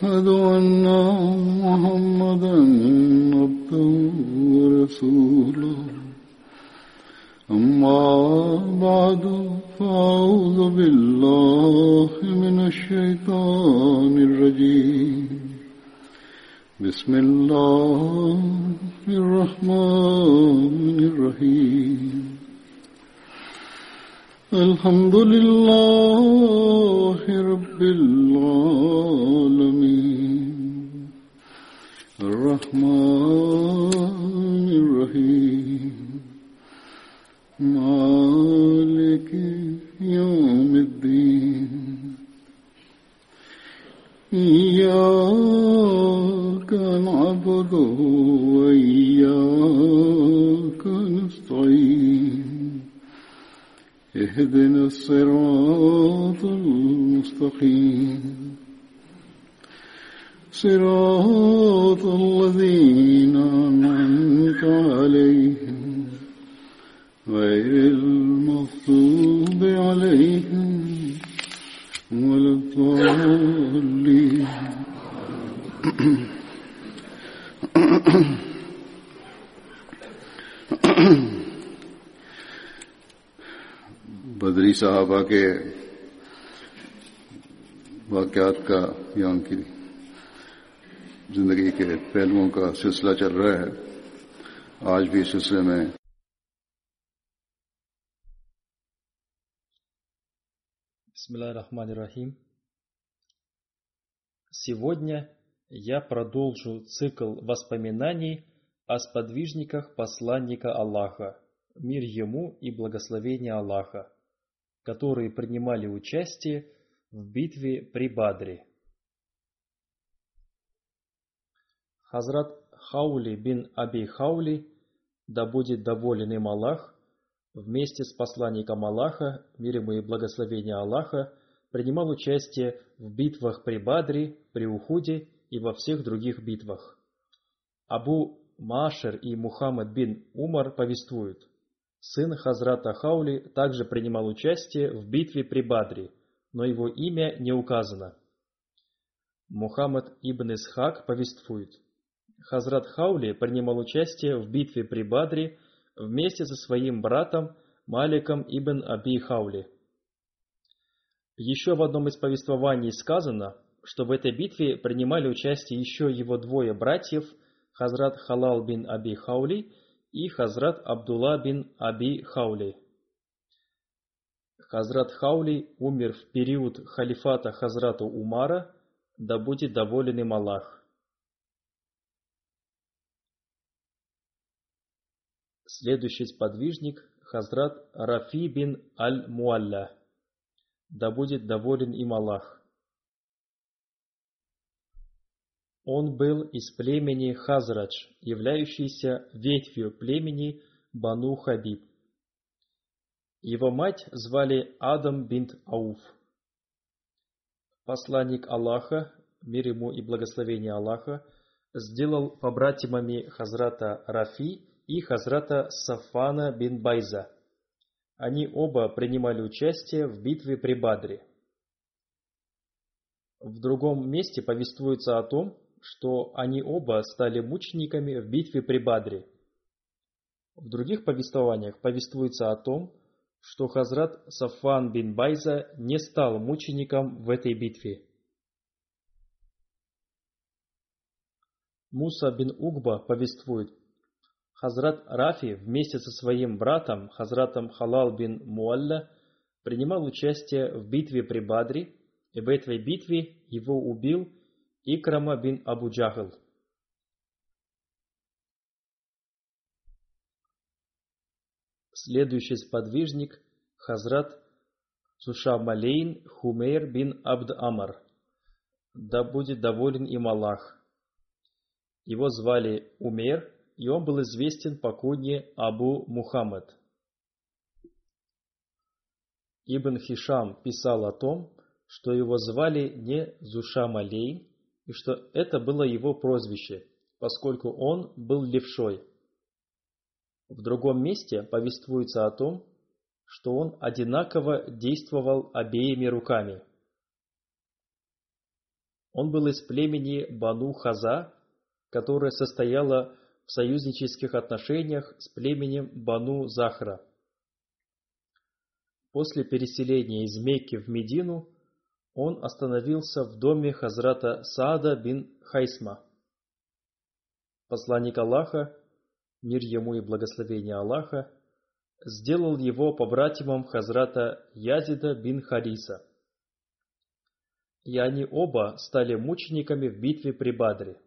Hmm. صراط الذين أنعمت عليهم غير المغضوب عليهم ولا الضالين. بدری صحابہ کے واقعات کا یہاں کی जिंदगी के पहलुओं का सिलसिला चल रहा है आज भी इस सिलसिले में Бисмиллахир-Рахманир-Рахим. Сегодня я продолжу цикл воспоминаний о сподвижниках посланника Аллаха, мир ему и благословение Аллаха, которые принимали участие в битве при Бадре. Хазрат Хаули бин Аби Хаули, да будет доволен им Аллах, вместе с посланником Аллаха, мир ему и благословение Аллаха, принимал участие в битвах при Бадре, при Ухуде и во всех других битвах. Абу Машер и Мухаммад бин Умар повествуют, сын Хазрата Хаули также принимал участие в битве при Бадре, но его имя не указано. Мухаммад ибн Исхак повествует, Хазрат Хаули принимал участие в битве при Бадре вместе со своим братом Маликом ибн Аби Хаули. Еще в одном из повествований сказано, что в этой битве принимали участие еще его двое братьев, Хазрат Халал бин Аби Хаули и Хазрат Абдулла бин Аби Хаули. Хазрат Хаули умер в период халифата Хазрата Умара, да будет доволен им Аллах. Следующий сподвижник – Хазрат Рафи бин Аль-Муалля. Да будет доволен им Аллах. Он был из племени Хазрадж, являющийся ветвью племени Бану Хабиб. Его мать звали Адам бинт Ауф. Посланник Аллаха, мир ему и благословение Аллаха, сделал побратимами Хазрата Рафи и Хазрата Сафана бин Байза. Они оба принимали участие в битве при Бадре. В другом месте повествуется о том, что они оба стали мучениками в битве при Бадре. В других повествованиях повествуется о том, что Хазрат Сафан бин Байза не стал мучеником в этой битве. Муса бин Угба повествует, Хазрат Рафи вместе со своим братом, Хазратом Халал бин Муалля, принимал участие в битве при Бадре, и в этой битве его убил Икрама бин Абу Джахл. Следующий сподвижник – Хазрат Сушамалейн Хумейр бин Абд Амар. Да будет доволен им Аллах. Его звали Умейр, и он был известен по кунье Абу Мухаммад. Ибн Хишам писал о том, что его звали не Зушамалейн, и что это было его прозвище, поскольку он был левшой. В другом месте повествуется о том, что он одинаково действовал обеими руками. Он был из племени Бану Хаза, которое состояло в союзнических отношениях с племенем Бану Захра. После переселения из Мекки в Медину он остановился в доме Хазрата Саада бин Хайсма. Посланник Аллаха, мир ему и благословение Аллаха, сделал его побратимом Хазрата Язида бин Хариса. И они оба стали мучениками в битве при Бадре.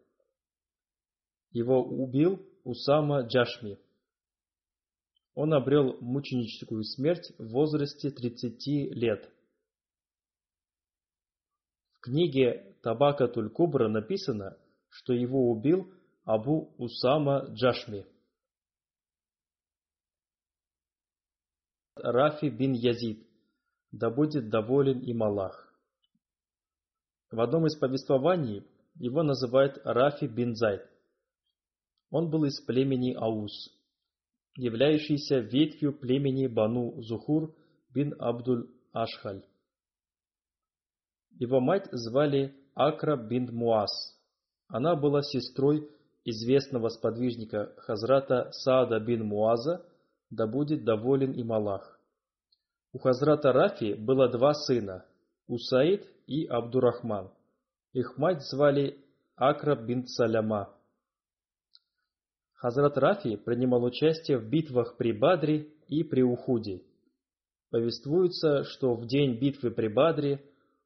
Его убил Усама Джашми. Он обрел мученическую смерть в возрасте 30 лет. В книге Табака Туль-Кубра написано, что его убил Абу Усама Джашми. Рафи бин Язид, да будет доволен им Аллах. В одном из повествований его называют Рафи бин Зайд. Он был из племени Аус, являющийся ветвью племени Бану Зухур бин Абдуль Ашхаль. Его мать звали Акра бин Муас. Она была сестрой известного сподвижника Хазрата Саада бин Муаза, да будет доволен им Аллах. У Хазрата Рафи было два сына, Усаид и Абдурахман. Их мать звали Акра бин Саляма. Хазрат Рафи принимал участие в битвах при Бадре и при Ухуде. Повествуется, что в день битвы при Бадре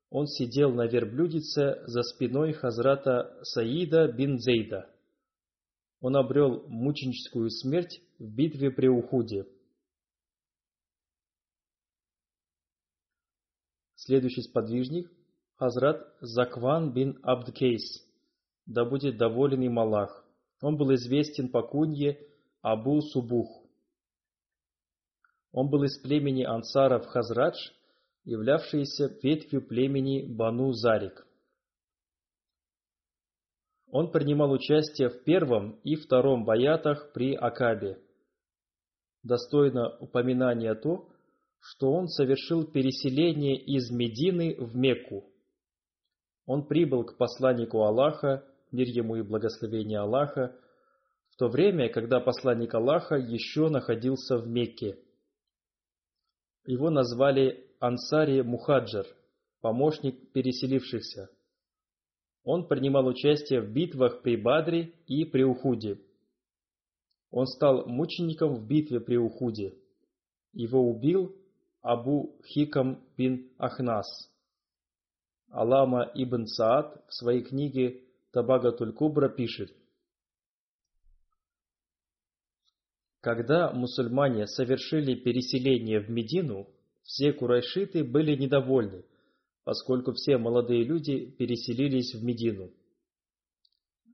он сидел на верблюдице за спиной Хазрата Саида бин Зейда. Он обрел мученическую смерть в битве при Ухуде. Следующий сподвижник – Хазрат Закван бин Абдкейс, да будет доволен им Аллах. Он был известен по кунье Абу Субух. Он был из племени ансаров Хазрадж, являвшийся ветвью племени Бану Зарик. Он принимал участие в первом и втором боятах при Акабе. Достойно упоминания то, что он совершил переселение из Медины в Мекку. Он прибыл к посланнику Аллаха, мир ему и благословение Аллаха, в то время, когда посланник Аллаха еще находился в Мекке. Его назвали Ансари Мухаджар, помощник переселившихся. Он принимал участие в битвах при Бадре и при Ухуде. Он стал мучеником в битве при Ухуде. Его убил Абу Хикам бин Ахнас. Алама ибн Саад в своей книге Табагатуль Кубра пишет, Когда мусульмане совершили переселение в Медину, все курайшиты были недовольны, поскольку все молодые люди переселились в Медину.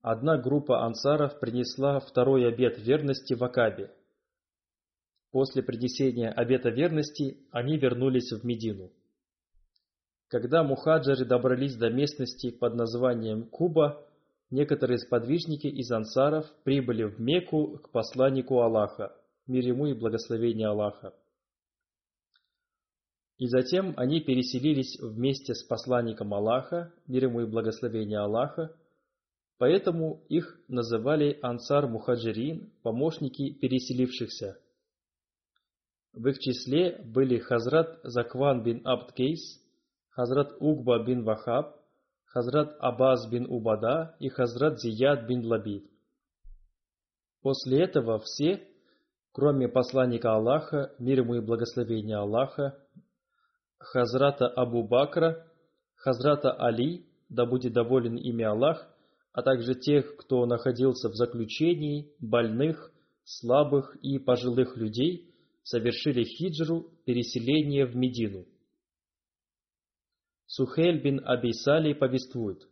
Одна группа ансаров принесла второй обет верности в Акабе – После принесения обета верности они вернулись в Медину. Когда мухаджиры добрались до местности под названием Куба, некоторые сподвижники из ансаров прибыли в Мекку к посланнику Аллаха, мир ему и благословение Аллаха. И затем они переселились вместе с посланником Аллаха, мир ему и благословение Аллаха, поэтому их называли ансар мухаджирин, помощники переселившихся – в их числе были Хазрат Закван бин Абд Кейс, Хазрат Угба бин Вахаб, Хазрат Абаз бин Убада и Хазрат Зияд бин Лабид. После этого все, кроме посланника Аллаха, мир ему и благословения Аллаха, Хазрата Абу Бакра, Хазрата Али, да будет доволен ими Аллах, а также тех, кто находился в заключении, больных, слабых и пожилых людей – совершили хиджру, переселение в Медину. Сухель бин Абисали повествует.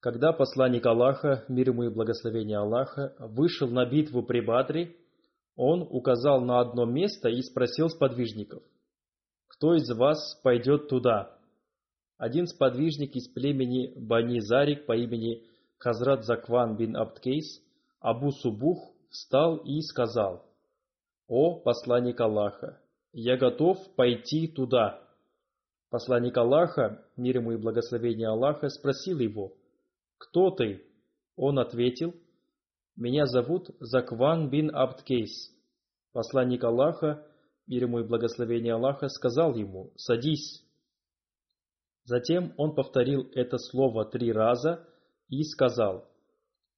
Когда посланник Аллаха, мир ему и благословение Аллаха, вышел на битву при Бадре, он указал на одно место и спросил сподвижников, «Кто из вас пойдет туда?» Один сподвижник из племени Бани Зарик по имени Хазрат Закван бин Абдкейс, Абу Субух, встал и сказал, «О посланник Аллаха, я готов пойти туда». Посланник Аллаха, мир ему и благословение Аллаха, спросил его, «Кто ты?» Он ответил, «Меня зовут Закван бин Абдкейс». Посланник Аллаха, мир ему и благословение Аллаха, сказал ему, «Садись». Затем он повторил это слово три раза и сказал,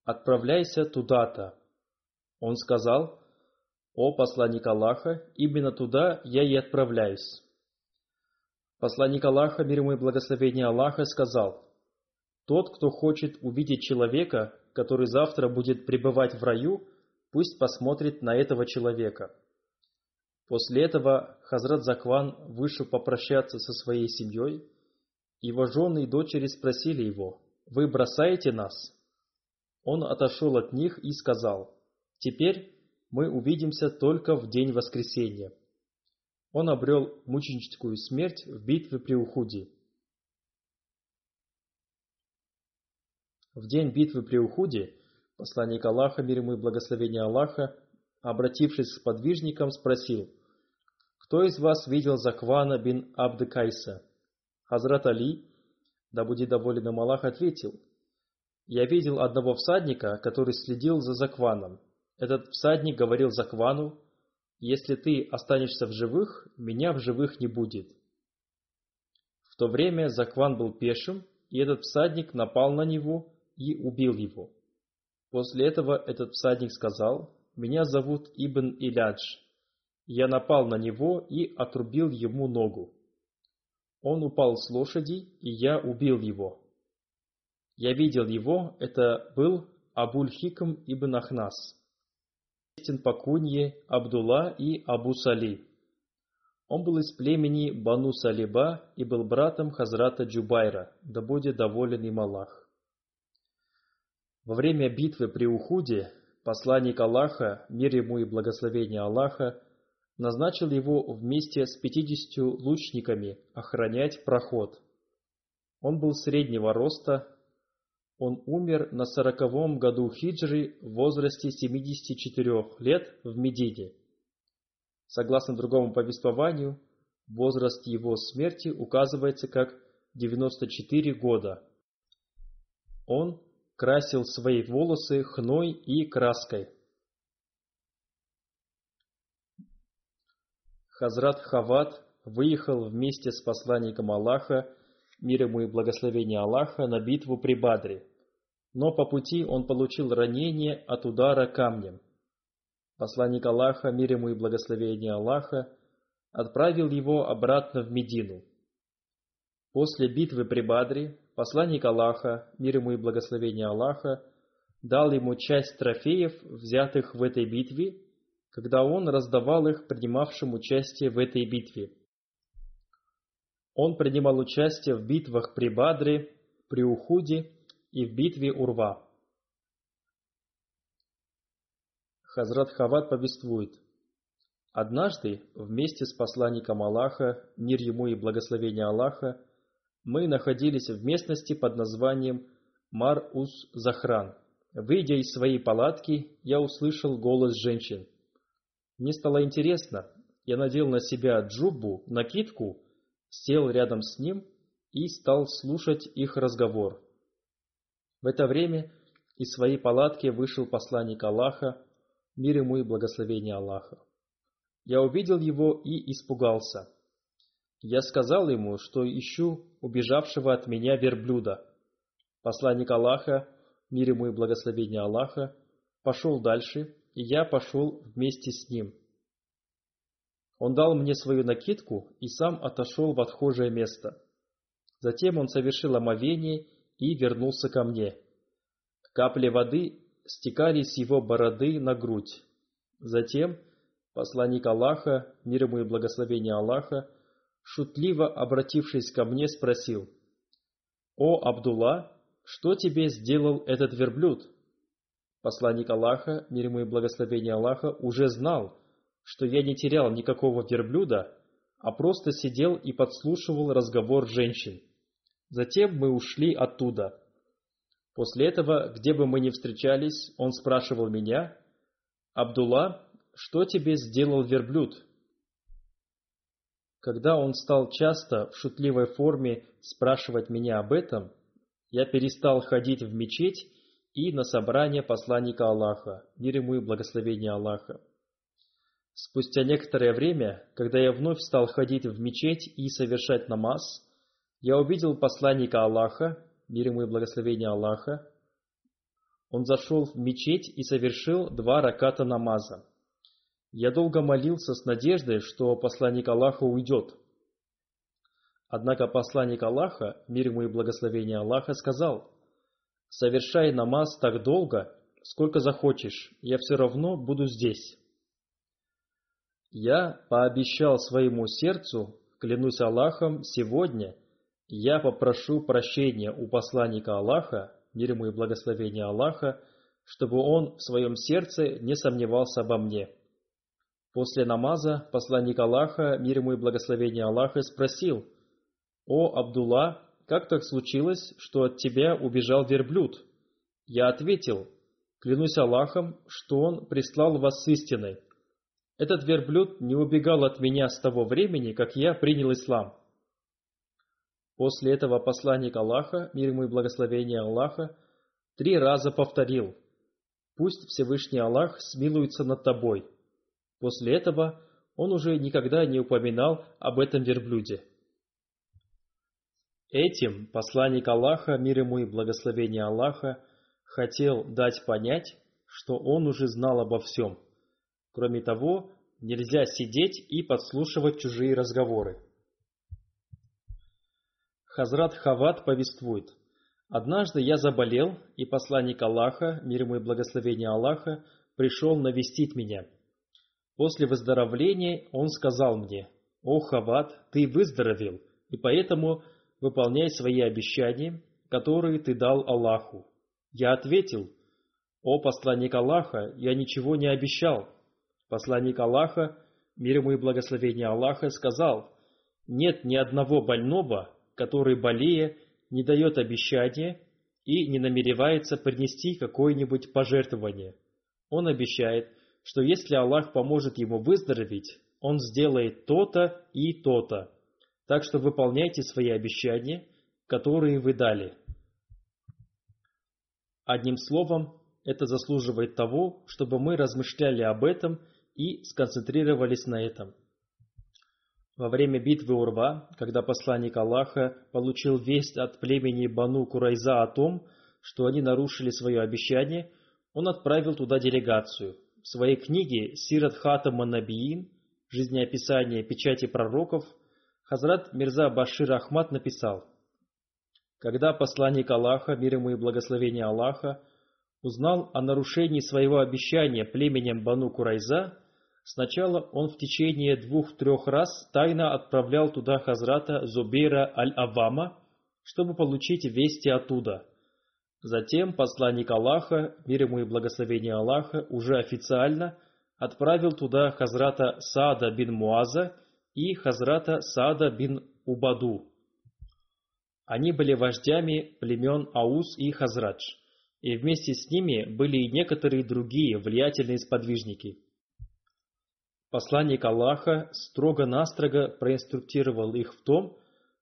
«Отправляйся туда-то». Он сказал, «О посланник Аллаха, именно туда я и отправляюсь». Посланник Аллаха, мир ему и благословение Аллаха, сказал, «Тот, кто хочет увидеть человека, который завтра будет пребывать в раю, пусть посмотрит на этого человека». После этого Хазрат Закван вышел попрощаться со своей семьей. Его жены и дочери спросили его, «Вы бросаете нас?» Он отошел от них и сказал, «Теперь мы увидимся только в день воскресения». Он обрел мученическую смерть в битве при Ухуде. В день битвы при Ухуде посланник Аллаха, мир ему и благословение Аллаха, обратившись к подвижникам, спросил, «Кто из вас видел Заквана бин Абдыкайса?» Хазрат Али, да будет доволен им Аллах, ответил, «Я видел одного всадника, который следил за Закваном. Этот всадник говорил Заквану, если ты останешься в живых, меня в живых не будет. В то время Закван был пешим, и этот всадник напал на него и убил его. После этого этот всадник сказал, «Меня зовут Ибн Илядж». Я напал на него и отрубил ему ногу. Он упал с лошади, и я убил его. Я видел его, это был Абуль-Хикм ибн Ахнас известен по кунье Абдулла и Абу Сали. Он был из племени Бану Салиба и был братом Хазрата Джубайра, да будет доволен им Аллах. Во время битвы при Ухуде посланник Аллаха, мир ему и благословение Аллаха, назначил его вместе с пятидесятью лучниками охранять проход. Он был среднего роста, он умер на сороковом году хиджры в возрасте 74 лет в Медине. Согласно другому повествованию, возраст его смерти указывается как 94 года. Он красил свои волосы хной и краской. Хазрат Хават выехал вместе с посланником Аллаха мир ему и благословение Аллаха, на битву при Бадре. Но по пути он получил ранение от удара камнем. Посланник Аллаха, мир ему и благословение Аллаха, отправил его обратно в Медину. После битвы при Бадре посланник Аллаха, мир ему и благословение Аллаха, дал ему часть трофеев, взятых в этой битве, когда он раздавал их принимавшим участие в этой битве. Он принимал участие в битвах при Бадре, при Ухуде и в битве Урва. Хазрат Хават повествует. Однажды вместе с посланником Аллаха, мир ему и благословение Аллаха, мы находились в местности под названием Мар-Ус-Захран. Выйдя из своей палатки, я услышал голос женщин. Мне стало интересно. Я надел на себя джуббу, накидку сел рядом с ним и стал слушать их разговор. В это время из своей палатки вышел посланник Аллаха, мир ему и благословение Аллаха. Я увидел его и испугался. Я сказал ему, что ищу убежавшего от меня верблюда. Посланник Аллаха, мир ему и благословение Аллаха, пошел дальше, и я пошел вместе с ним. Он дал мне свою накидку и сам отошел в отхожее место. Затем он совершил омовение и вернулся ко мне. Капли воды стекали с его бороды на грудь. Затем посланник Аллаха, мир ему и благословение Аллаха, шутливо обратившись ко мне, спросил, «О, Абдулла, что тебе сделал этот верблюд?» Посланник Аллаха, мир ему и благословение Аллаха, уже знал, что я не терял никакого верблюда, а просто сидел и подслушивал разговор женщин. Затем мы ушли оттуда. После этого, где бы мы ни встречались, он спрашивал меня, «Абдулла, что тебе сделал верблюд?» Когда он стал часто в шутливой форме спрашивать меня об этом, я перестал ходить в мечеть и на собрание посланника Аллаха, мир ему и благословение Аллаха. Спустя некоторое время, когда я вновь стал ходить в мечеть и совершать намаз, я увидел посланника Аллаха, мир ему и благословение Аллаха. Он зашел в мечеть и совершил два раката намаза. Я долго молился с надеждой, что посланник Аллаха уйдет. Однако посланник Аллаха, мир ему и благословение Аллаха, сказал, «Совершай намаз так долго, сколько захочешь, я все равно буду здесь». Я пообещал своему сердцу, клянусь Аллахом, сегодня я попрошу прощения у посланника Аллаха, мир ему и благословение Аллаха, чтобы он в своем сердце не сомневался обо мне. После намаза посланник Аллаха, мир ему и благословение Аллаха, спросил – «О, Абдулла, как так случилось, что от тебя убежал верблюд?» Я ответил, «Клянусь Аллахом, что он прислал вас с истиной. Этот верблюд не убегал от меня с того времени, как я принял ислам». После этого посланник Аллаха, мир ему и благословение Аллаха, три раза повторил, «Пусть Всевышний Аллах смилуется над тобой». После этого он уже никогда не упоминал об этом верблюде. Этим посланник Аллаха, мир ему и благословение Аллаха, хотел дать понять, что он уже знал обо всем. Кроме того, нельзя сидеть и подслушивать чужие разговоры. Хазрат Хават повествует. «Однажды я заболел, и посланник Аллаха, мир ему и благословение Аллаха, пришел навестить меня. После выздоровления он сказал мне, «О, Хават, ты выздоровел, и поэтому выполняй свои обещания, которые ты дал Аллаху. Я ответил, о посланник Аллаха, я ничего не обещал. Посланник Аллаха, мир ему и благословение Аллаха, сказал, нет ни одного больного, который, болея, не дает обещания и не намеревается принести какое-нибудь пожертвование. Он обещает, что если Аллах поможет ему выздороветь, он сделает то-то и то-то. Так что выполняйте свои обещания, которые вы дали. Одним словом, это заслуживает того, чтобы мы размышляли об этом и сконцентрировались на этом. Во время битвы Урва, когда посланник Аллаха получил весть от племени Бану Курайза о том, что они нарушили свое обещание, он отправил туда делегацию. В своей книге «Сират Хатама Набиин. Жизнеописание печати пророков» Хазрат Мирза Башир Ахмад написал, «Когда посланник Аллаха, мир ему и благословение Аллаха, узнал о нарушении своего обещания племенем Бану Курайза, сначала он в течение двух-трех раз тайно отправлял туда Хазрата Зубейра Аль-Авама, чтобы получить вести оттуда. Затем посланник Аллаха, мир ему и благословение Аллаха, уже официально отправил туда Хазрата Саада бин Муаза и Хазрата Саада бин Убаду. Они были вождями племен Аус и Хазрадж, и вместе с ними были и некоторые другие влиятельные сподвижники. Посланник Аллаха строго-настрого проинструктировал их в том,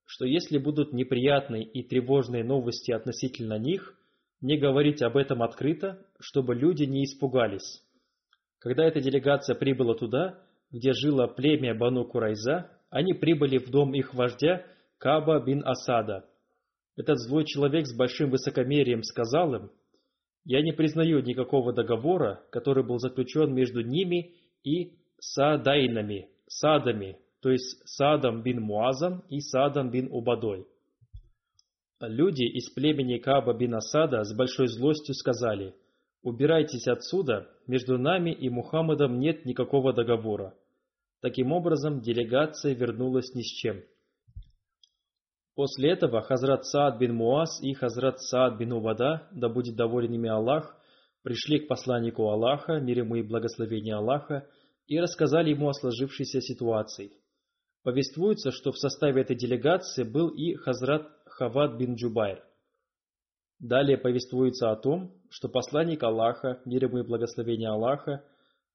что если будут неприятные и тревожные новости относительно них, не говорить об этом открыто, чтобы люди не испугались. Когда эта делегация прибыла туда, где жило племя Бану Курайза, они прибыли в дом их вождя Каба бин Асада. Этот злой человек с большим высокомерием сказал им, «Я не признаю никакого договора, который был заключен между ними и Саадайнами, Садами, то есть Садом бин Муазом и Садом бин Убадой». Люди из племени Каба бин Асада с большой злостью сказали – «Убирайтесь отсюда, между нами и Мухаммадом нет никакого договора». Таким образом, делегация вернулась ни с чем. После этого Хазрат Саад бин Муаз и Хазрат Саад бин Убада, да будет доволен ими Аллах, пришли к посланнику Аллаха, мир ему и благословение Аллаха, и рассказали ему о сложившейся ситуации. Повествуется, что в составе этой делегации был и Хазрат Хавад бин Джубайр. Далее повествуется о том, что посланник Аллаха, мир ему и благословение Аллаха,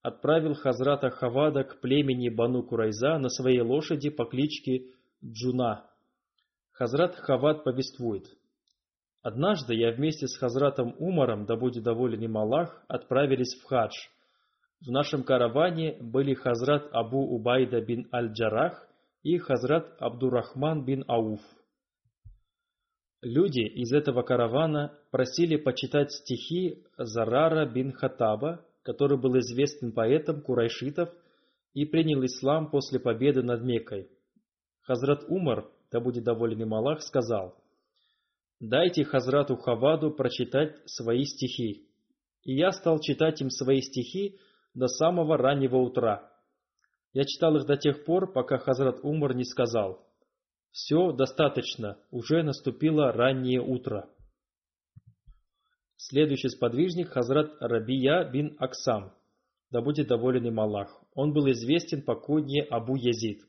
отправил Хазрата Хавада к племени Бану Курайза на своей лошади по кличке Джуна. Хазрат Хавад повествует. Однажды я вместе с Хазратом Умаром, да будет доволен им Аллах, отправились в хадж. В нашем караване были Хазрат Абу Убайда бин Аль-Джарах и Хазрат Абдурахман бин Ауф. Люди из этого каравана просили почитать стихи Зарара бин Хатаба, который был известным поэтом курайшитов и принял ислам после победы над Меккой. Хазрат Умар, да будет доволен им Аллах, сказал, «Дайте Хазрату Хаваду прочитать свои стихи». И я стал читать им свои стихи до самого раннего утра. Я читал их до тех пор, пока Хазрат Умар не сказал, «Все, достаточно, уже наступило раннее утро». Следующий сподвижник – Хазрат Рабия бин Аксам, да будет доволен им Аллах. Он был известен по кунье Абу Язид.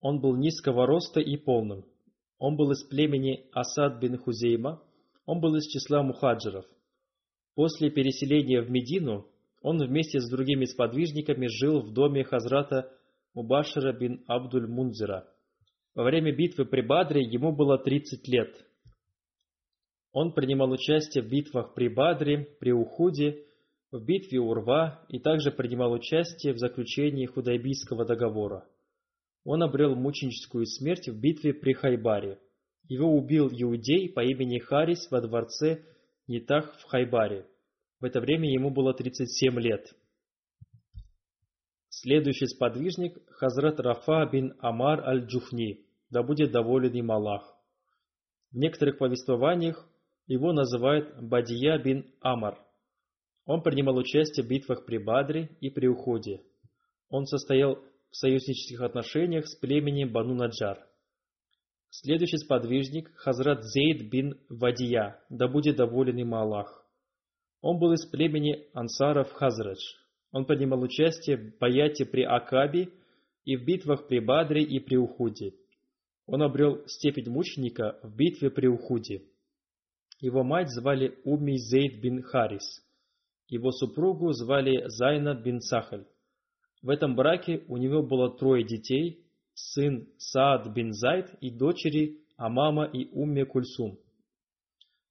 Он был низкого роста и полным. Он был из племени Асад бин Хузейма. Он был из числа мухаджиров. После переселения в Медину он вместе с другими сподвижниками жил в доме Хазрата Мубашира бин Абдуль Мунзира. Во время битвы при Бадре ему было 30 лет – он принимал участие в битвах при Бадре, при Ухуде, в битве Урва и также принимал участие в заключении Худайбийского договора. Он обрел мученическую смерть в битве при Хайбаре. Его убил иудей по имени Харис во дворце Нитах в Хайбаре. В это время ему было 37 лет. Следующий сподвижник – Хазрат Рафа бин Амар аль-Джухни, да будет доволен им Аллах. В некоторых повествованиях его называют Бадия бин Амар. Он принимал участие в битвах при Бадре и при Уходе. Он состоял в союзнических отношениях с племенем Бану Наджар. Следующий сподвижник – Хазрат Зейд бин Вадия, да будет доволен им Аллах. Он был из племени ансаров Хазрадж. Он принимал участие в баяте при Акабе и в битвах при Бадре и при Ухуде. Он обрел степень мученика в битве при Ухуде. Его мать звали Умми Зейд бин Харис. Его супругу звали Зайна бин Сахаль. В этом браке у него было трое детей, сын Саад бин Зайд и дочери Амама и Умме Кульсум.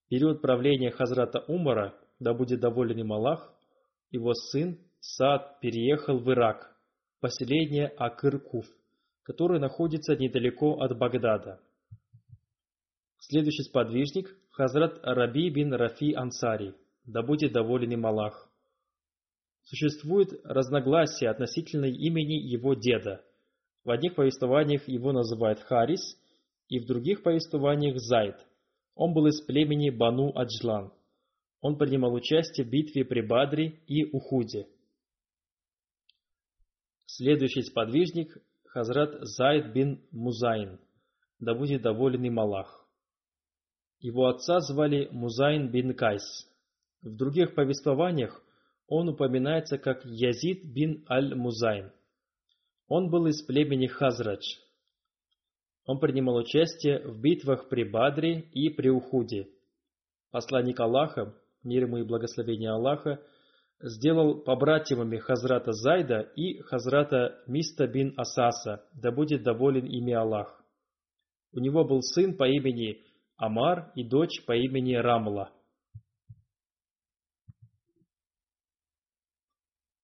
В период правления Хазрата Умара, да будет доволен им Аллах, его сын Саад переехал в Ирак, поселение Акыр-Куф, которое находится недалеко от Багдада. Следующий сподвижник – Хазрат Раби бин Рафи Ансари, да будет доволен им Аллах. Существует разногласие относительно имени его деда. В одних повествованиях его называют Харис, и в других повествованиях Зайд. Он был из племени Бану Аджлан. Он принимал участие в битве при Бадре и Ухуде. Следующий сподвижник – Хазрат Зайд бин Музайн, да будет доволен им Аллах. Его отца звали Музайн бин Кайс. В других повествованиях он упоминается как Язид бин Аль-Музайн. Он был из племени Хазрадж. Он принимал участие в битвах при Бадре и при Ухуде. Посланник Аллаха, мир ему и благословение Аллаха, сделал побратимами Хазрата Зайда и Хазрата Миста бин Асаса, да будет доволен ими Аллах. У него был сын по имени Амар и дочь по имени Рамла.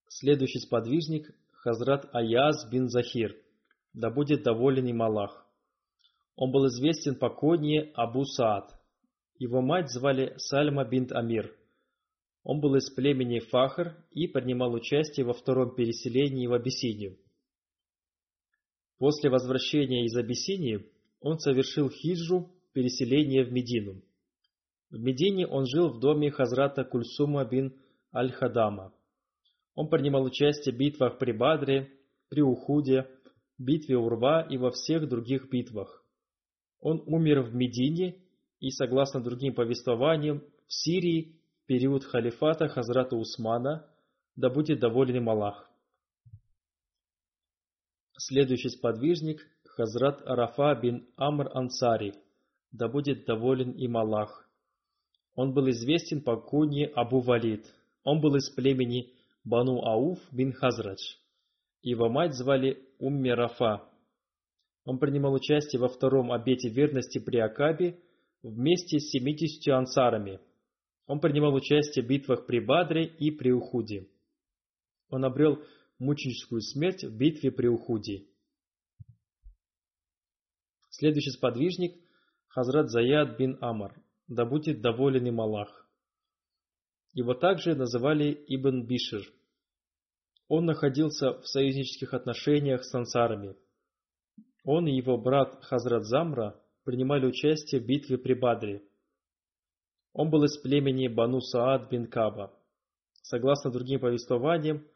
Следующий сподвижник – Хазрат Аяз бин Захир, да будет доволен им Аллах. Он был известен по конье Абу Саад. Его мать звали Сальма бинт Амир. Он был из племени Фахр и принимал участие во втором переселении в Абиссинию. После возвращения из Абиссинии он совершил хиджу переселение в Медину. В Медине он жил в доме Хазрата Кульсума бин Аль-Хадама. Он принимал участие в битвах при Бадре, при Ухуде, битве Урва и во всех других битвах. Он умер в Медине и, согласно другим повествованиям, в Сирии в период халифата Хазрата Усмана, да будет доволен им Аллах. Следующий сподвижник – Хазрат Арафа бин Амр Ансари, да будет доволен им Аллах. Он был известен по куне Абу Валид. Он был из племени Бану Ауф бин Хазрадж. Его мать звали Умми Рафа. Он принимал участие во втором обете верности при Акабе вместе с 70 ансарами. Он принимал участие в битвах при Бадре и при Ухуде. Он обрел мученическую смерть в битве при Ухуде. Следующий сподвижник – Хазрат Заяд бин Амар, да будет доволен им Аллах. Его также называли Ибн Бишир. Он находился в союзнических отношениях с ансарами. Он и его брат Хазрат Замра принимали участие в битве при Бадре. Он был из племени Бану Саад бин Каба. Согласно другим повествованиям,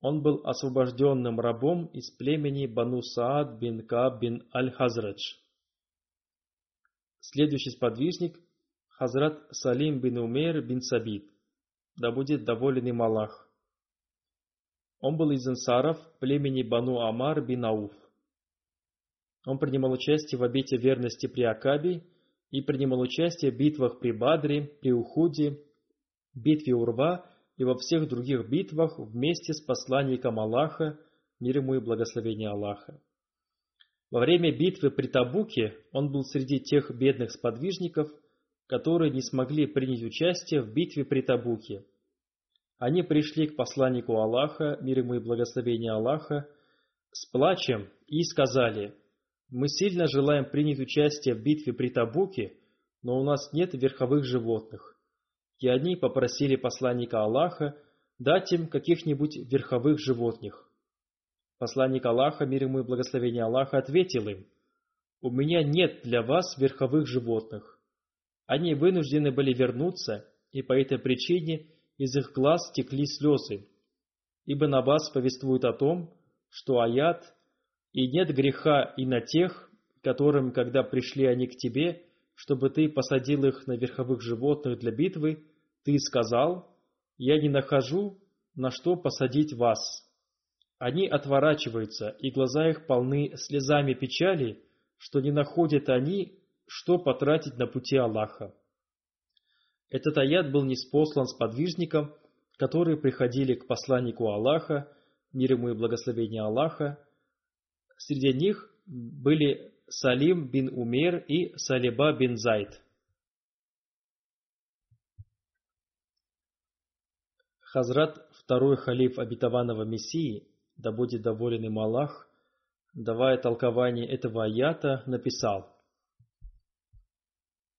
он был освобожденным рабом из племени Бану Саад бин Каб бин Аль-Хазрадж. Следующий сподвижник – Хазрат Салим бин Умейр бин Сабид. Да будет доволен им Аллах. Он был из ансаров племени Бану Амар бин Ауф. Он принимал участие в обете верности при Акабе и принимал участие в битвах при Бадре, при Ухуде, битве Урва и во всех других битвах вместе с посланником Аллаха, мир ему и благословение Аллаха. Во время битвы при Табуке он был среди тех бедных сподвижников, которые не смогли принять участие в битве при Табуке. Они пришли к посланнику Аллаха, мир ему и благословение Аллаха, с плачем и сказали, «Мы сильно желаем принять участие в битве при Табуке, но у нас нет верховых животных». И они попросили посланника Аллаха дать им каких-нибудь верховых животных. Посланник Аллаха, мир ему и благословение Аллаха, ответил им, «У меня нет для вас верховых животных». Они вынуждены были вернуться, и по этой причине из их глаз текли слезы. Ибо на вас повествует о том, что аят «И нет греха и на тех, которым, когда пришли они к тебе, чтобы ты посадил их на верховых животных для битвы, ты сказал, «Я не нахожу, на что посадить вас». Они отворачиваются, и глаза их полны слезами печали, что не находят они, что потратить на пути Аллаха. Этот аят был неспослан сподвижникам, которые приходили к посланнику Аллаха, мир ему и благословение Аллаха. Среди них были Салим бин Умер и Салиба бин Зайд. Хазрат, второй халиф обетованного Мессии, да будет доволен им Аллах, давая толкование этого аята, написал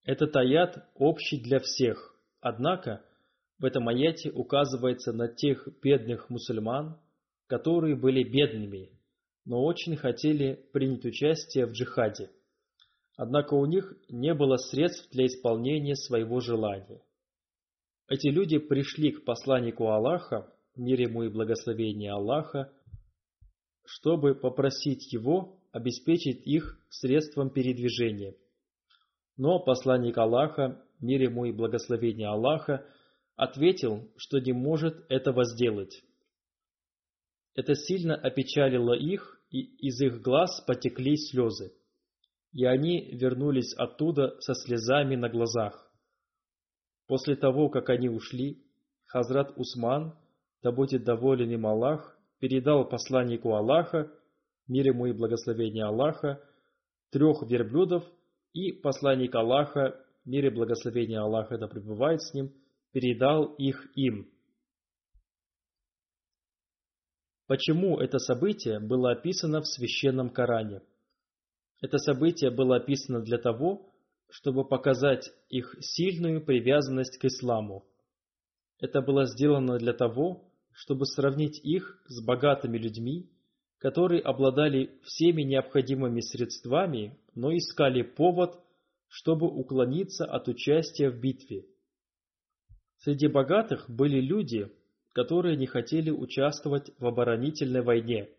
Этот аят общий для всех, однако в этом аяте указывается на тех бедных мусульман, которые были бедными, но очень хотели принять участие в джихаде. Однако у них не было средств для исполнения своего желания. Эти люди пришли к посланнику Аллаха, мир ему и благословение Аллаха, чтобы попросить его обеспечить их средством передвижения. Но посланник Аллаха, мир ему и благословение Аллаха, ответил, что не может этого сделать. Это сильно опечалило их, и из их глаз потекли слезы. И они вернулись оттуда со слезами на глазах. После того, как они ушли, Хазрат Усман, да будет доволен им Аллах, передал посланнику Аллаха, мир ему и благословение Аллаха, трех верблюдов, и посланник Аллаха, мир и благословение Аллаха да пребывает с ним, передал их им. Почему это событие было описано в священном Коране? Это событие было описано для того, чтобы показать их сильную привязанность к исламу. Это было сделано для того, чтобы сравнить их с богатыми людьми, которые обладали всеми необходимыми средствами, но искали повод, чтобы уклониться от участия в битве. Среди богатых были люди, которые не хотели участвовать в оборонительной войне,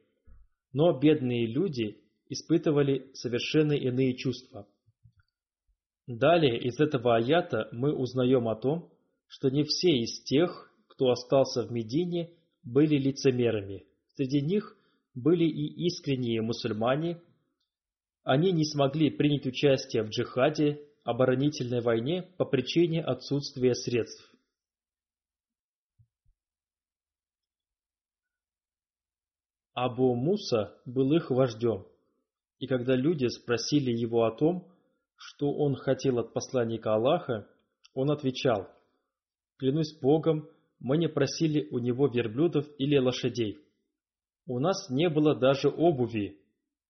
но бедные люди испытывали совершенно иные чувства. Далее из этого аята мы узнаем о том, что не все из тех, кто остался в Медине, были лицемерами. Среди них были и искренние мусульмане. Они не смогли принять участие в джихаде, оборонительной войне по причине отсутствия средств. Абу Муса был их вождем, и когда люди спросили его о том, что он хотел от посланника Аллаха, он отвечал, «Клянусь Богом, мы не просили у него верблюдов или лошадей. У нас не было даже обуви,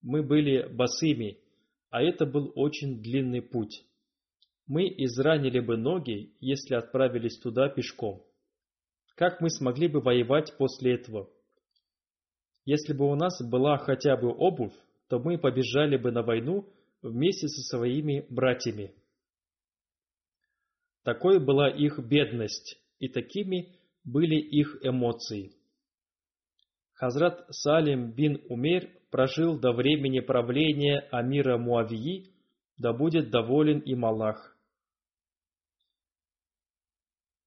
мы были босыми, а это был очень длинный путь. Мы изранили бы ноги, если отправились туда пешком. Как мы смогли бы воевать после этого?» Если бы у нас была хотя бы обувь, то мы побежали бы на войну вместе со своими братьями. Такой была их бедность, и такими были их эмоции. Хазрат Салим бин Умер прожил до времени правления Амира Муавии, да будет доволен им Аллах.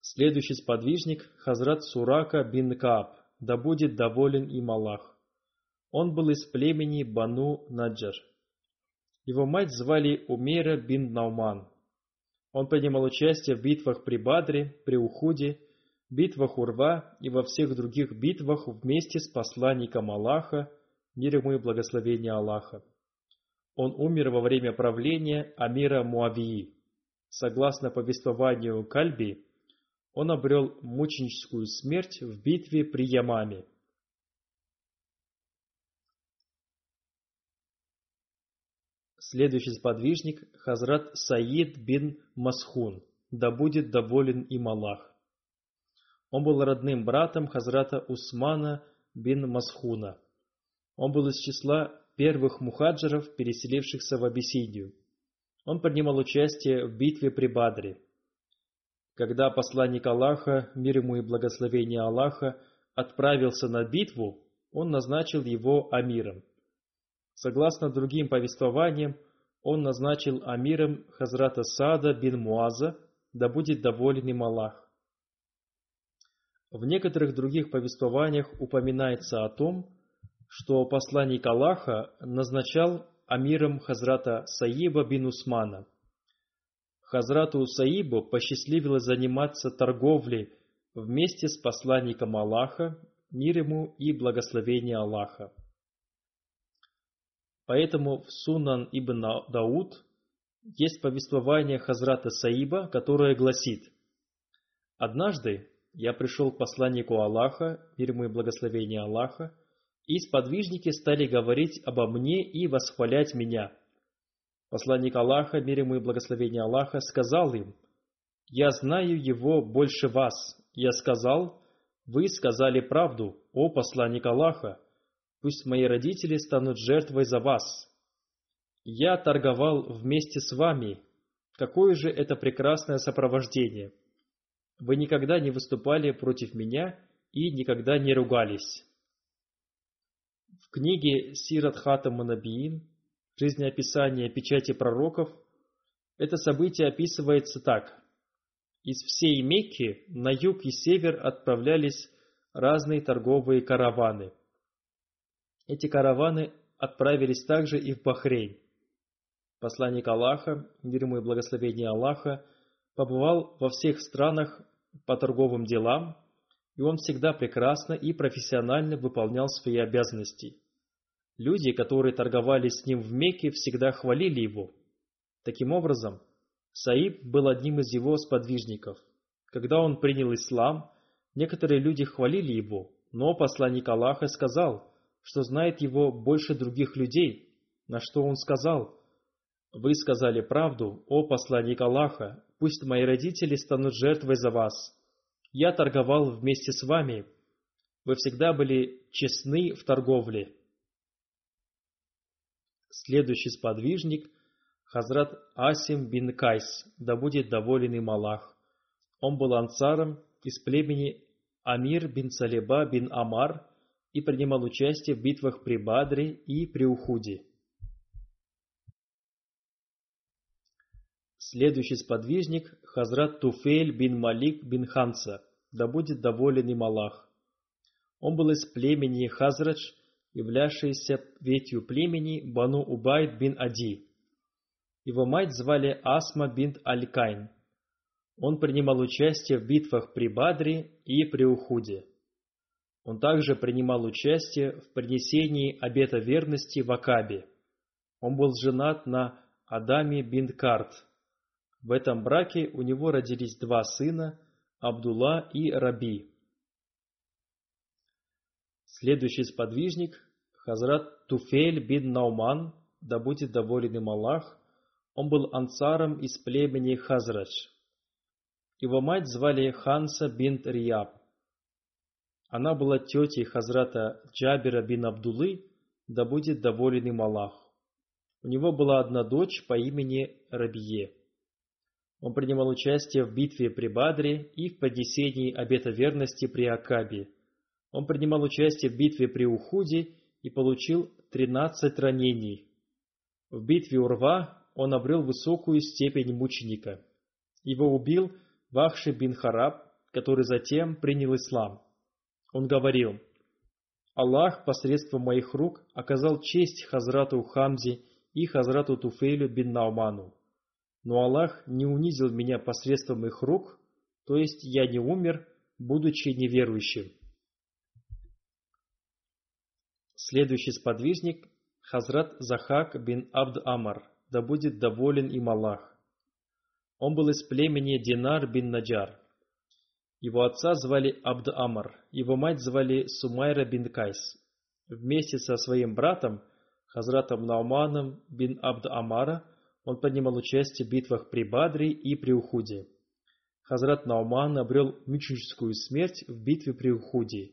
Следующий сподвижник – Хазрат Сурака бин Кааб, да будет доволен им Аллах. Он был из племени Бану Наджар. Его мать звали Умера бин Науман. Он принимал участие в битвах при Бадре, при Ухуде, битвах Урва и во всех других битвах вместе с посланником Аллаха, мир ему и благословение Аллаха. Он умер во время правления Амира Муавии. Согласно повествованию Кальби, он обрел мученическую смерть в битве при Ямаме. Следующий сподвижник – Хазрат Саид бин Масхун, да будет доволен им Аллах. Он был родным братом Хазрата Усмана бин Масхуна. Он был из числа первых мухаджиров, переселившихся в Абиссинию. Он принимал участие в битве при Бадре. Когда посланник Аллаха, мир ему и благословение Аллаха, отправился на битву, он назначил его амиром. Согласно другим повествованиям, он назначил амиром Хазрата Сада бин Муаза, да будет доволен им Аллах. В некоторых других повествованиях упоминается о том, что посланник Аллаха назначал амиром Хазрата Саиба бин Усмана. Хазрату Саибу посчастливилось заниматься торговлей вместе с посланником Аллаха, мир ему и благословение Аллаха. Поэтому в Сунан ибн Дауд есть повествование Хазрата Саиба, которое гласит «Однажды я пришел к посланнику Аллаха, мир ему и благословение Аллаха, и сподвижники стали говорить обо мне и восхвалять меня. Посланник Аллаха, мир ему и благословение Аллаха, сказал им, «Я знаю его больше вас». Я сказал, «Вы сказали правду, о посланник Аллаха, Пусть мои родители станут жертвой за вас. Я торговал вместе с вами. Какое же это прекрасное сопровождение! Вы никогда не выступали против меня и никогда не ругались. В книге Сират Хатам Манабиин «Жизнеописание печати пророков» это событие описывается так. Из всей Мекки на юг и север отправлялись разные торговые караваны – эти караваны отправились также и в Бахрейн. Посланник Аллаха, мир ему и благословение Аллаха, побывал во всех странах по торговым делам, и он всегда прекрасно и профессионально выполнял свои обязанности. Люди, которые торговали с ним в Мекке, всегда хвалили его. Таким образом, Саиб был одним из его сподвижников. Когда он принял ислам, некоторые люди хвалили его, но посланник Аллаха сказал – что знает его больше других людей, на что он сказал, «Вы сказали правду, о посланник Аллаха, пусть мои родители станут жертвой за вас. Я торговал вместе с вами. Вы всегда были честны в торговле». Следующий сподвижник – Хазрат Асим бин Кайс, да будет доволен им Аллах. Он был ансаром из племени Амир бин Салиба бин Амар – и принимал участие в битвах при Бадре и при Ухуде. Следующий сподвижник – Хазрат Туфель бин Малик бин Ханса, да будет доволен им Аллах. Он был из племени Хазрадж, являвшийся ветью племени Бану Убайд бин Ади. Его мать звали Асма бинт Аль-Кайн. Он принимал участие в битвах при Бадре и при Ухуде. Он также принимал участие в принесении обета верности в Акабе. Он был женат на Адаме бин Карт. В этом браке у него родились два сына, Абдулла и Раби. Следующий сподвижник – Хазрат Туфель бин Науман, да будет доволен им Аллах, он был ансаром из племени Хазрадж. Его мать звали Ханса бинт Рияб. Она была тетей Хазрата Джабира бин Абдулы, да будет доволен им Аллах. У него была одна дочь по имени Рабие. Он принимал участие в битве при Бадре и в поднесении обета верности при Акабе. Он принимал участие в битве при Ухуде и получил 13 ранений. В битве Урва он обрел высокую степень мученика. Его убил Вахши бин Хараб, который затем принял ислам. Он говорил, «Аллах посредством моих рук оказал честь Хазрату Хамзе и Хазрату Туфейлю бин Науману. Но Аллах не унизил меня посредством их рук, то есть я не умер, будучи неверующим». Следующий сподвижник – Хазрат Захак бин Абд Амар – да будет доволен им Аллах. Он был из племени Динар бин Наджар. Его отца звали Абд Амар, его мать звали Сумайра бин Кайс. Вместе со своим братом, Хазратом Науманом бин Абд Амара, он принимал участие в битвах при Бадре и при Ухуде. Хазрат Науман обрел мученическую смерть в битве при Ухуде.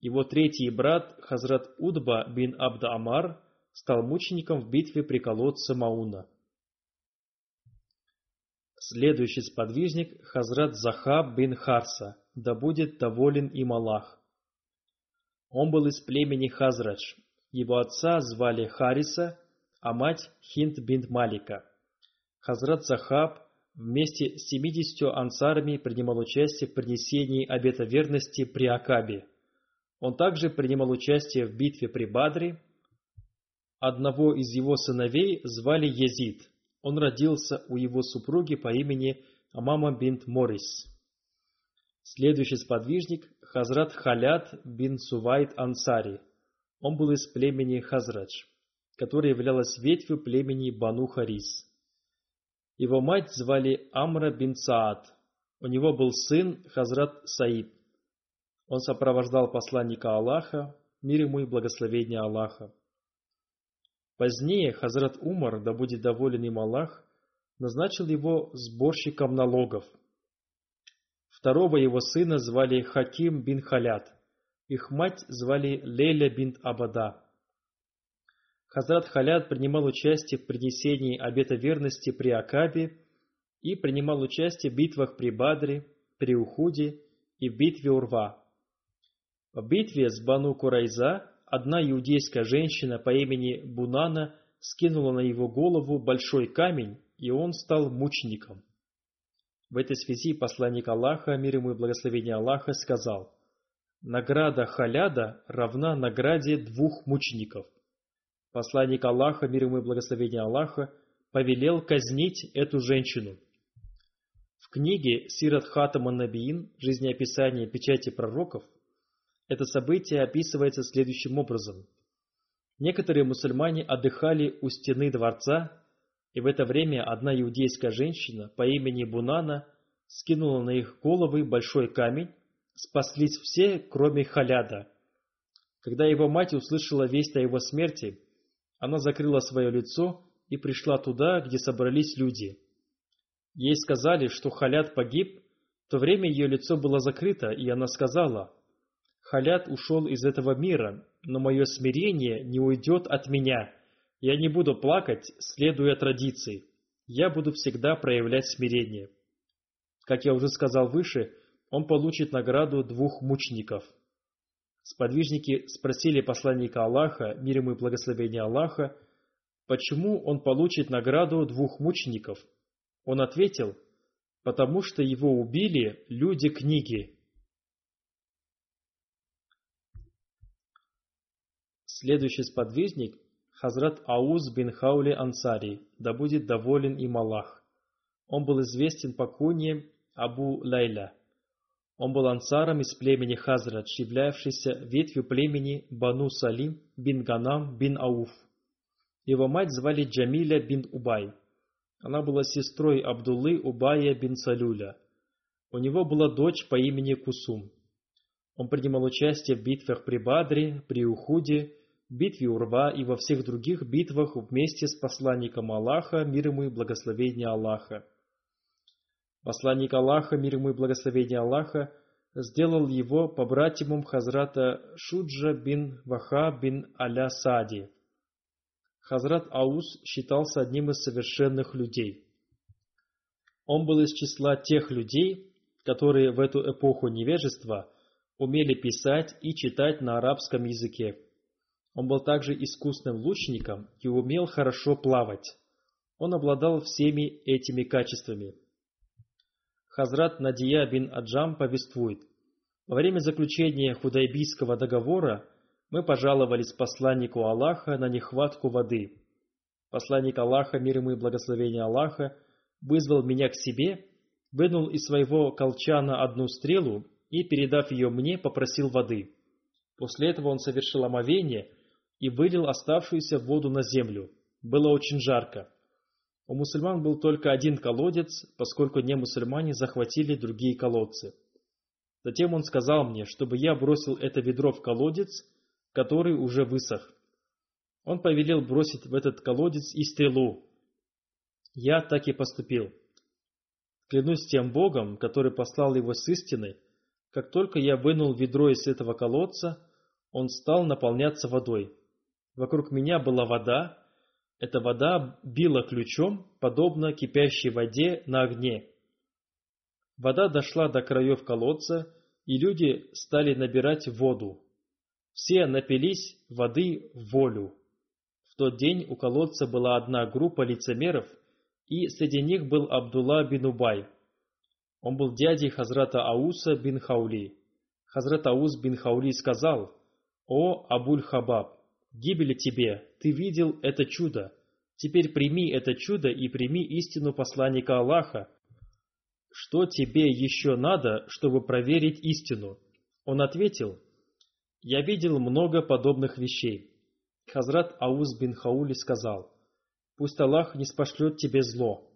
Его третий брат, Хазрат Удба бин Абд Амар, стал мучеником в битве при колодце Мауна. Следующий сподвижник – Хазрат Захаб бин Харса, да будет доволен им Аллах. Он был из племени Хазрадж. Его отца звали Хариса, а мать Хинт бин Малика. Хазрат Захаб вместе с 70 ансарами принимал участие в принесении обета верности при Акабе. Он также принимал участие в битве при Бадре Одного из его сыновей звали Езид. Он родился у его супруги по имени Амама бинт Морис. Следующий сподвижник – Хазрат Халят бин Сувайт Ансари. Он был из племени Хазрадж, которое являлось ветвью племени Бану Харис. Его мать звали Амра бин Саад. У него был сын Хазрат Саид. Он сопровождал посланника Аллаха, мир ему и благословение Аллаха. Позднее Хазрат Умар, да будет доволен им Аллах, назначил его сборщиком налогов. Второго его сына звали Хаким бин Халят, их мать звали Леля бин Абада. Хазрат Халят принимал участие в принесении обета верности при Акабе и принимал участие в битвах при Бадре, при Ухуде и в битве Урва. В битве с Бану Курайза одна иудейская женщина по имени Бунана скинула на его голову большой камень, и он стал мучеником. В этой связи посланник Аллаха, мир ему и благословение Аллаха, сказал, «Награда халяда равна награде двух мучеников». Посланник Аллаха, мир ему и благословение Аллаха, повелел казнить эту женщину. В книге Сират Хатама Набиин «Жизнеописание печати пророков» Это событие описывается следующим образом. Некоторые мусульмане отдыхали у стены дворца, и в это время одна иудейская женщина по имени Бунана скинула на их головы большой камень, спаслись все, кроме Халяда. Когда его мать услышала весть о его смерти, она закрыла свое лицо и пришла туда, где собрались люди. Ей сказали, что Халяд погиб, в то время ее лицо было закрыто, и она сказала – Халят ушел из этого мира, но мое смирение не уйдет от меня. Я не буду плакать, следуя традиции. Я буду всегда проявлять смирение. Как я уже сказал выше, он получит награду двух мучеников. Сподвижники спросили посланника Аллаха, мир ему и благословение Аллаха, почему он получит награду двух мучеников. Он ответил, потому что его убили люди книги. Следующий сподвижник – Хазрат Ауз бин Хаули Ансари, да будет доволен им Аллах. Он был известен по куне Абу Лайля. Он был ансаром из племени Хазрат, являвшийся ветвью племени Бану Салим бин Ганам бин Ауф. Его мать звали Джамиля бин Убай. Она была сестрой Абдуллы Убая бин Салюля. У него была дочь по имени Кусум. Он принимал участие в битвах при Бадре, при Ухуде, битве Урва и во всех других битвах вместе с посланником Аллаха, мир ему и благословение Аллаха. Посланник Аллаха, мир ему и благословение Аллаха, сделал его побратимом Хазрата Шуджа бин Ваха бин Аля Сади. Хазрат Аус считался одним из совершенных людей. Он был из числа тех людей, которые в эту эпоху невежества умели писать и читать на арабском языке. Он был также искусным лучником и умел хорошо плавать. Он обладал всеми этими качествами. Хазрат Надия бин Аджам повествует. Во время заключения Худайбийского договора мы пожаловались посланнику Аллаха на нехватку воды. Посланник Аллаха, мир ему и благословение Аллаха, вызвал меня к себе, вынул из своего колчана одну стрелу и, передав ее мне, попросил воды. После этого он совершил омовение – и вылил оставшуюся воду на землю. Было очень жарко. У мусульман был только один колодец, поскольку не мусульмане захватили другие колодцы. Затем он сказал мне, чтобы я бросил это ведро в колодец, который уже высох. Он повелел бросить в этот колодец и стрелу. Я так и поступил. Клянусь тем Богом, который послал его с истиной, как только я вынул ведро из этого колодца, он стал наполняться водой. Вокруг меня была вода. Эта вода била ключом, подобно кипящей воде на огне. Вода дошла до краев колодца, и люди стали набирать воду. Все напились воды в волю. В тот день у колодца была одна группа лицемеров, и среди них был Абдулла бин Убай. Он был дядей Хазрата Ауса бин Хаули. Хазрат Аус бин Хаули сказал, «О Абуль-Хабаб, Гибели тебе, ты видел это чудо. Теперь прими это чудо и прими истину посланника Аллаха. Что тебе еще надо, чтобы проверить истину? Он ответил, я видел много подобных вещей. Хазрат Ауз бин Хаули сказал, пусть Аллах не спошлет тебе зло.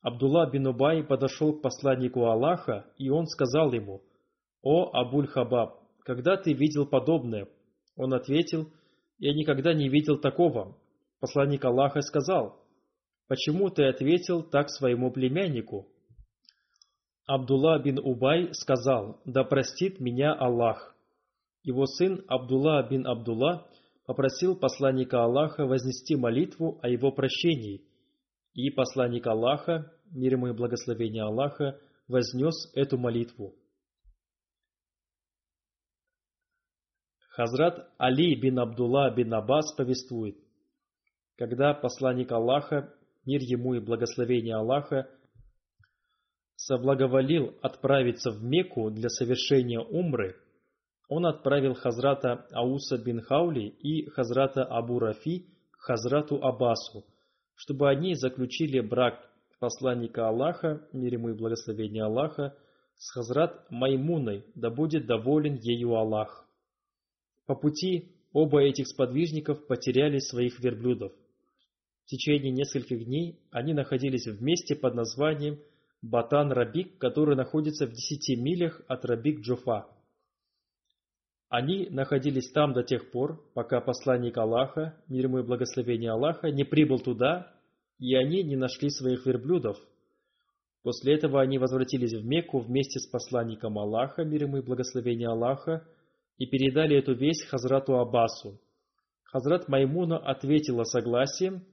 Абдулла бин Убай подошел к посланнику Аллаха, и он сказал ему, «О, Абуль-Хабаб, когда ты видел подобное?» Он ответил, я никогда не видел такого. Посланник Аллаха сказал, «Почему ты ответил так своему племяннику?» Абдулла бин Убай сказал, «Да простит меня Аллах». Его сын Абдулла бин Абдулла попросил посланника Аллаха вознести молитву о его прощении, и посланник Аллаха, мир ему и благословение Аллаха, вознес эту молитву. Хазрат Али бин Абдулла бин Аббас повествует, когда посланник Аллаха, мир ему и благословение Аллаха, соблаговолил отправиться в Мекку для совершения умры, он отправил Хазрата Ауса бин Хаули и Хазрата Абу Рафи к Хазрату Аббасу, чтобы они заключили брак посланника Аллаха, мир ему и благословение Аллаха, с Хазрат Маймуной, да будет доволен ею Аллах. По пути оба этих сподвижников потеряли своих верблюдов. В течение нескольких дней они находились вместе под названием Батан-Рабик, который находится в десяти милях от Рабик-Джуфа. Они находились там до тех пор, пока посланник Аллаха, мир ему и благословение Аллаха, не прибыл туда, и они не нашли своих верблюдов. После этого они возвратились в Мекку вместе с посланником Аллаха, мир ему и благословение Аллаха, и передали эту весть Хазрату Аббасу. Хазрат Маймуна ответила согласием,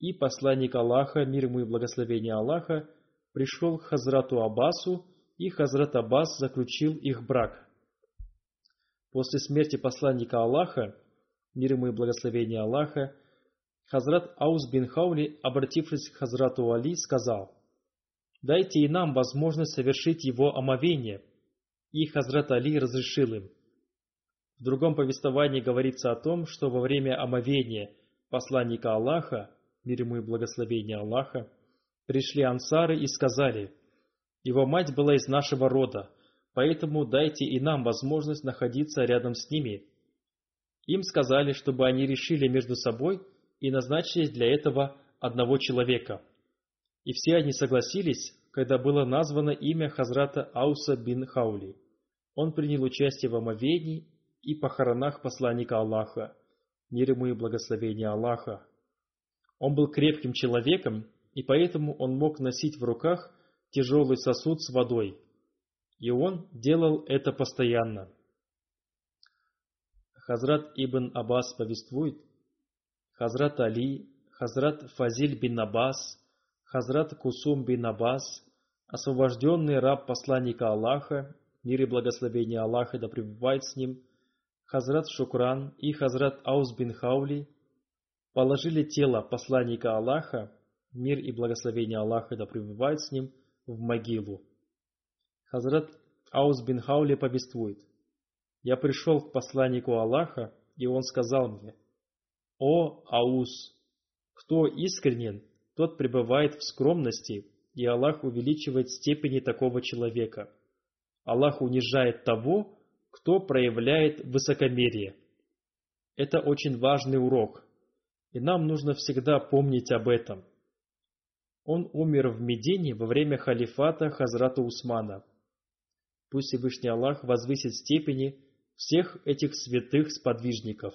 и посланник Аллаха, мир ему и благословение Аллаха, пришел к Хазрату Аббасу, и Хазрат Аббас заключил их брак. После смерти посланника Аллаха, мир ему и благословение Аллаха, Хазрат Аус бин Хаули, обратившись к Хазрату Али, сказал, дайте и нам возможность совершить его омовение. И Хазрат Али разрешил им. В другом повествовании говорится о том, что во время омовения посланника Аллаха, мир ему и благословения Аллаха, пришли ансары и сказали, «Его мать была из нашего рода, поэтому дайте и нам возможность находиться рядом с ними». Им сказали, чтобы они решили между собой и назначили для этого одного человека. И все они согласились, когда было названо имя Хазрата Ауса бин Хаули. Он принял участие в омовении и похоронах посланника Аллаха, мир ему и благословения Аллаха. Он был крепким человеком, и поэтому он мог носить в руках тяжелый сосуд с водой. И он делал это постоянно. Хазрат Ибн Аббас повествует, Хазрат Али, Хазрат Фазиль бин Аббас, Хазрат Кусум бин Аббас, освобожденный раб посланника Аллаха, мир и благословение Аллаха да пребывает с ним, Хазрат Шукран и Хазрат Аус бин Хаули положили тело посланника Аллаха, мир и благословение Аллаха да пребывает с ним, в могилу. Хазрат Аус бин Хаули повествует, «Я пришел к посланнику Аллаха, и он сказал мне, «О, Аус, кто искренен, тот пребывает в скромности, и Аллах увеличивает степени такого человека. Аллах унижает того, кто проявляет высокомерие. Это очень важный урок, и нам нужно всегда помнить об этом. Он умер в Медине во время халифата Хазрата Усмана. Пусть Всевышний Аллах возвысит степени всех этих святых сподвижников.